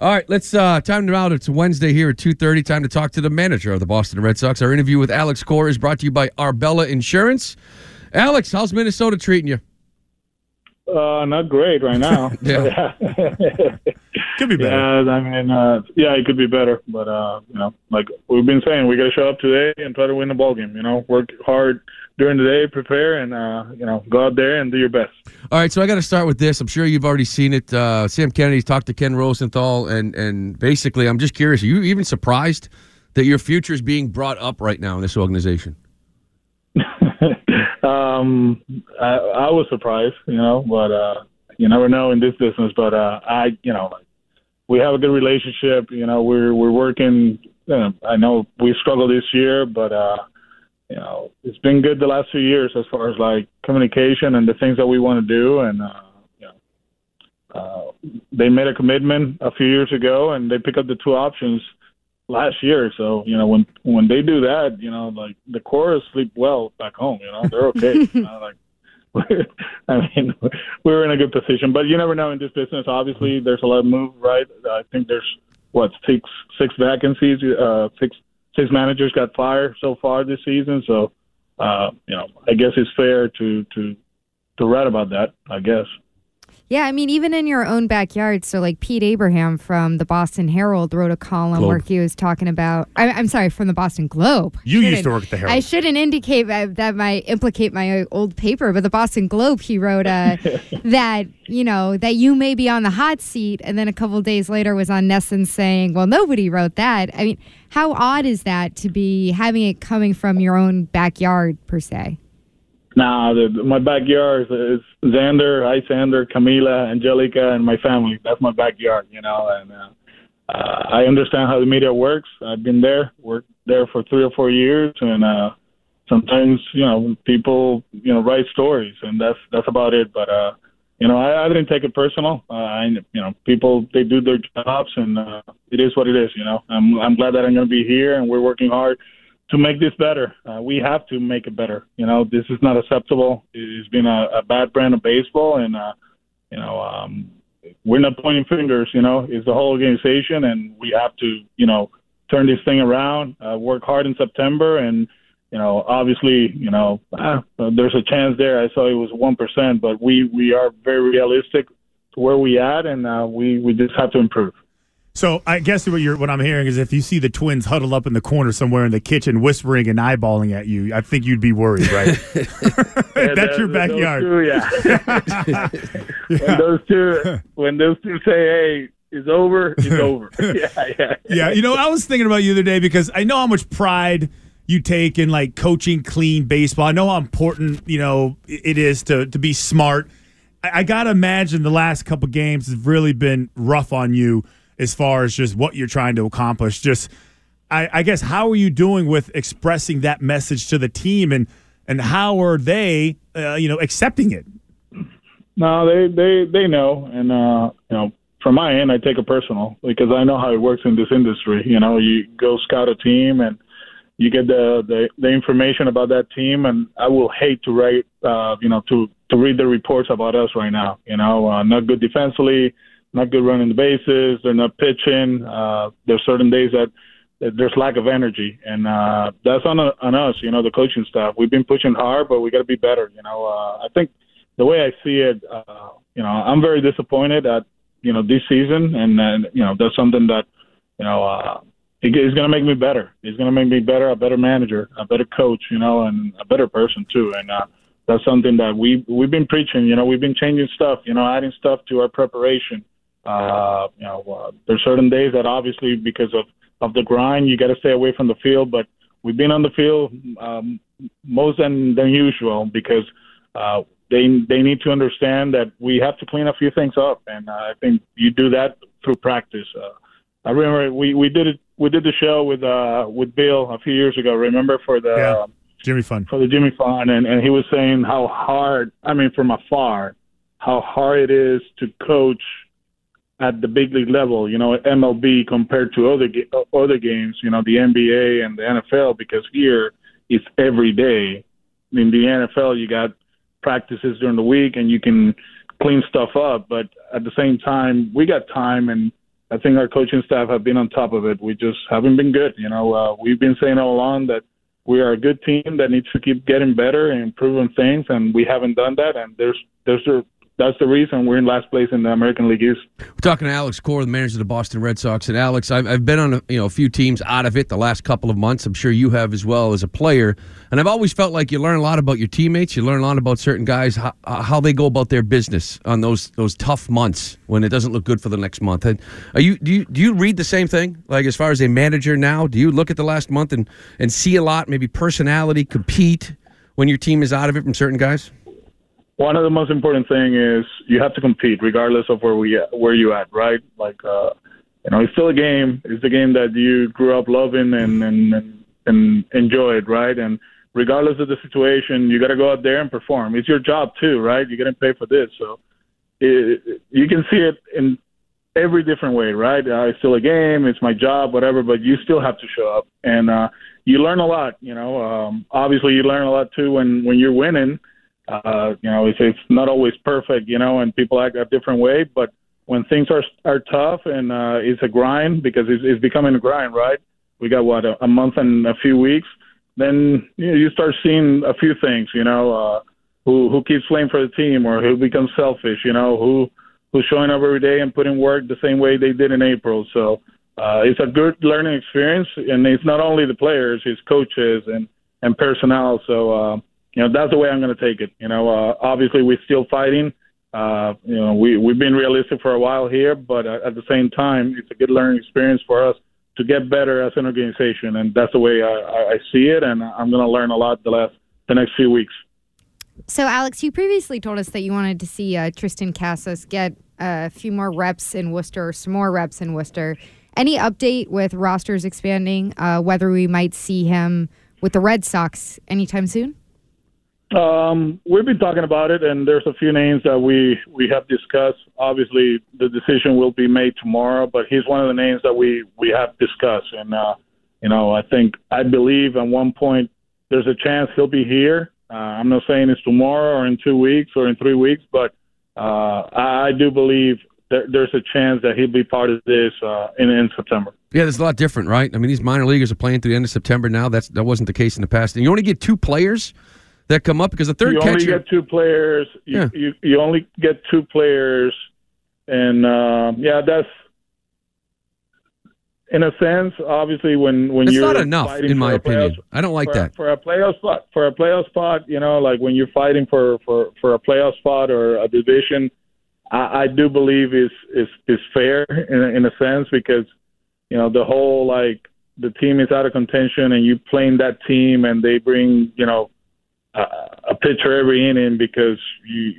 All right, let's uh time to out. It's Wednesday here at 2:30. Time to talk to the manager of the Boston Red Sox. Our interview with Alex Cora is brought to you by Arbella Insurance. Alex, how's Minnesota treating you? Uh, not great right now. Yeah. Could be better. Yeah, I mean, uh, yeah, it could be better, but uh, you know, like we've been saying, we got to show up today and try to win the ball game. You know, work hard during the day, prepare, and uh, you know, go out there and do your best. All right, so I got to start with this. I'm sure you've already seen it. Uh, Sam Kennedy's talked to Ken Rosenthal, and and basically, I'm just curious. Are you even surprised that your future is being brought up right now in this organization? um, I, I was surprised, you know, but uh, you never know in this business. But uh, I, you know, we have a good relationship. You know, we're we're working. You know, I know we struggled this year, but uh, you know, it's been good the last few years as far as like communication and the things that we want to do. And uh, you know, uh, they made a commitment a few years ago, and they picked up the two options last year. So you know, when when they do that, you know, like the Coras sleep well back home. You know, they're okay. you know, like. I mean, we're in a good position, but you never know in this business. Obviously, there's a lot of move, right? I think there's what six six vacancies, uh, six six managers got fired so far this season. So, uh, you know, I guess it's fair to to to write about that. I guess. Yeah, I mean, even in your own backyard. So, like Pete Abraham from the Boston Herald wrote a column Globe. where he was talking about. I, I'm sorry, from the Boston Globe. You used to work at the Herald. I shouldn't indicate that, that might implicate my old paper, but the Boston Globe, he wrote uh, that you know that you may be on the hot seat, and then a couple days later was on NESN saying, "Well, nobody wrote that." I mean, how odd is that to be having it coming from your own backyard per se? Nah, the, my backyard is Xander, hi Xander, Camila, Angelica, and my family. That's my backyard, you know. And uh, uh, I understand how the media works. I've been there, worked there for three or four years, and uh, sometimes you know people you know write stories, and that's that's about it. But uh, you know, I, I didn't take it personal. Uh, I, you know, people they do their jobs, and uh, it is what it is. You know, I'm I'm glad that I'm going to be here, and we're working hard to make this better. Uh, we have to make it better. You know, this is not acceptable. It's been a, a bad brand of baseball, and uh, you know, um, we're not pointing fingers. You know, it's the whole organization, and we have to, you know, turn this thing around. Uh, work hard in September, and you know, obviously, you know, uh, there's a chance there. I saw it was one percent, but we we are very realistic to where we at, and uh, we we just have to improve. So I guess what you're what I'm hearing is if you see the twins huddle up in the corner somewhere in the kitchen, whispering and eyeballing at you, I think you'd be worried, right? Yeah, That's your those backyard. two, yeah. when those two, when those two say, "Hey, it's over," it's over. yeah, yeah. yeah, you know, I was thinking about you the other day because I know how much pride you take in like coaching clean baseball. I know how important you know it is to to be smart. I, I gotta imagine the last couple games have really been rough on you as far as just what you're trying to accomplish. Just, I, I guess, how are you doing with expressing that message to the team, and and how are they, uh, you know, accepting it? No, they they they know, and uh, you know, from my end, I take it personal because I know how it works in this industry. You know, you go scout a team and you get the the, the information about that team, and I will hate to write, uh, you know, to to read the reports about us right now. You know, uh, not good defensively, not good running the bases. They're not pitching. Uh, there's certain days that, that there's lack of energy, and uh, that's on on us. You know, the coaching staff. We've been pushing hard, but we got to be better. You know, uh, I think the way I see it, uh, you know, I'm very disappointed at you know this season, and then you know that's something that you know uh, it is going to make me better. It's going to make me better, a better manager, a better coach, you know, and a better person too. And uh, that's something that we we've been preaching. You know, we've been changing stuff. You know, adding stuff to our preparation. Uh, you know, uh, there's certain days that obviously because of of the grind, you got to stay away from the field. But we've been on the field um, most than than usual because uh, they they need to understand that we have to clean a few things up, and uh, I think you do that through practice. Uh, I remember we we did it. We did the show with uh with Bill a few years ago. Remember for the Yeah. Jimmy Fund. for the Jimmy Fund, and and he was saying how hard. I mean, from afar, how hard it is to coach at the big league level. You know, MLB compared to other other games. You know, the NBA and the NFL because here it's every day. In the NFL, you got practices during the week, and you can clean stuff up. But at the same time, we got time, and I think our coaching staff have been on top of it. We just haven't been good. You know, uh, we've been saying all along that we are a good team that needs to keep getting better and improving things, and we haven't done that. And there's there's a, that's the reason we're in last place in the American League East. We're talking to Alex Cora, the manager of the Boston Red Sox. And Alex, I've, I've been on a, you know a few teams out of it the last couple of months. I'm sure you have as well as a player. And I've always felt like you learn a lot about your teammates. You learn a lot about certain guys how, how they go about their business on those those tough months when it doesn't look good for the next month. And are you do you do you read the same thing? Like as far as a manager now, do you look at the last month and and see a lot, maybe personality, compete when your team is out of it from certain guys? One of the most important thing is you have to compete regardless of where we where you at right? Like uh you know it's still a game. It's the game that you grew up loving and and and, enjoyed right? And regardless of the situation you got to go out there and perform. It's your job too right? You're getting paid for this. So it, you can see it in every different way right? Uh, it's still a game. It's my job whatever but you still have to show up. And uh you learn a lot you know? Um obviously you learn a lot too when when you're winning uh, you know, it's, it's not always perfect, you know, and people act a different way. But when things are are tough and uh, it's a grind because it's, it's becoming a grind, right? We got what a, a month and a few weeks. Then you, know, you start seeing a few things, you know, uh, who who keeps playing for the team or who becomes selfish, you know, who who's showing up every day and putting work the same way they did in April. So uh, it's a good learning experience, and it's not only the players, it's coaches and and personnel. So. Uh, you know that's the way I'm going to take it. You know, uh, obviously we're still fighting. Uh, you know, we we've been realistic for a while here, but uh, at the same time, it's a good learning experience for us to get better as an organization, and that's the way I, I see it. And I'm going to learn a lot the last the next few weeks. So, Alex, you previously told us that you wanted to see uh, Triston Casas get a few more reps in Worcester, or some more reps in Worcester. Any update with rosters expanding? Uh, whether we might see him with the Red Sox anytime soon? Um, we've been talking about it, and there's a few names that we we have discussed. Obviously, the decision will be made tomorrow, but he's one of the names that we we have discussed. And uh, you know, I think I believe at one point there's a chance he'll be here. Uh, I'm not saying it's tomorrow or in two weeks or in three weeks, but uh, I, I do believe there, there's a chance that he'll be part of this uh, in in September. Yeah, there's a lot different, right? I mean, these minor leaguers are playing through the end of September now. That's that wasn't the case in the past. And you only get two players that come up because the third you catcher. only get two players. You, Yeah. you you only get two players, and um, yeah, that's in a sense. Obviously, when when That's you're not enough, in my a playoff- opinion. I don't like for, that. for a playoff spot. For a playoff spot, you know, like when you're fighting for for for a playoff spot or a division, I, I do believe is is is fair in in a sense because you know the whole like the team is out of contention and you playing that team and they bring you know a, pitcher every inning because you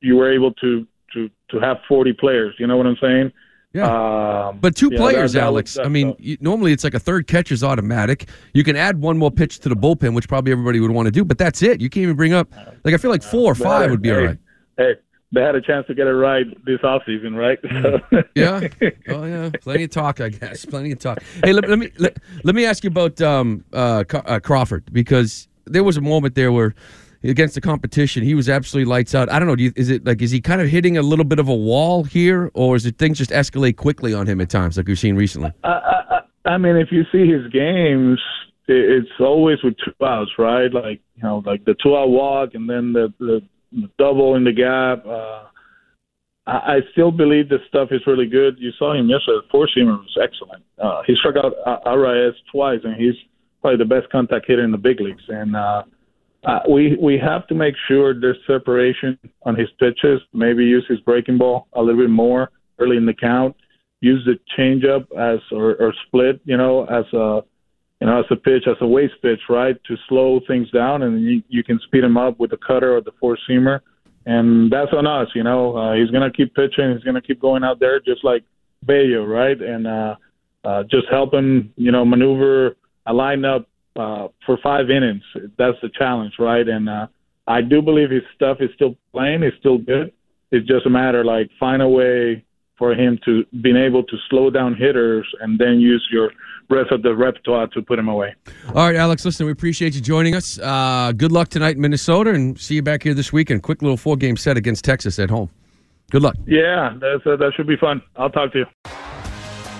you were able to to to have 40 players. You know what I'm saying? Yeah. Um, But two yeah, players, that- that Alex. was- I mean, you, normally it's like a third catcher's automatic. You can add one more pitch to the bullpen, which probably everybody would want to do, but that's it. You can't even bring up like I feel like four or five hey, would be all hey, right. Hey, they had a chance to get it right this offseason, right? So, Yeah. Oh yeah. Plenty of talk, I guess. Plenty of talk. Hey, let, let me let, let me ask you about um, uh, uh, Crawford because there was a moment there where against the competition he was absolutely lights out. I don't know. Do you, is it like is he kind of hitting a little bit of a wall here, or is it things just escalate quickly on him at times, like we've seen recently? I, I, I mean, if you see his games, it's always with two outs, right? Like you know, like the two-out walk and then the, the, the double in the gap. Uh, I, I still believe this stuff is really good. You saw him yesterday. The four seamer was excellent. Uh, he struck out uh, Arraez twice, and he's probably the best contact hitter in the big leagues. And uh, uh, we we have to make sure there's separation on his pitches. Maybe use his breaking ball a little bit more early in the count. Use the changeup as or, or split, you know, as a you know as a pitch, as a waste pitch, right, to slow things down, and you, you can speed him up with the cutter or the four seamer. And that's on us, you know. Uh, he's gonna keep pitching. He's gonna keep going out there just like Bello, right? And uh, uh, just help him, you know, maneuver a lineup uh, for five innings. That's the challenge, right? And uh, I do believe his stuff is still playing. It's still good. It's just a matter like find a way for him to being able to slow down hitters and then use your rest of the repertoire to put him away. All right, Alex. Listen, we appreciate you joining us. Uh, good luck tonight in Minnesota, and see you back here this weekend. Quick little four game set against Texas at home. Good luck. Yeah, that's, uh, that should be fun. I'll talk to you.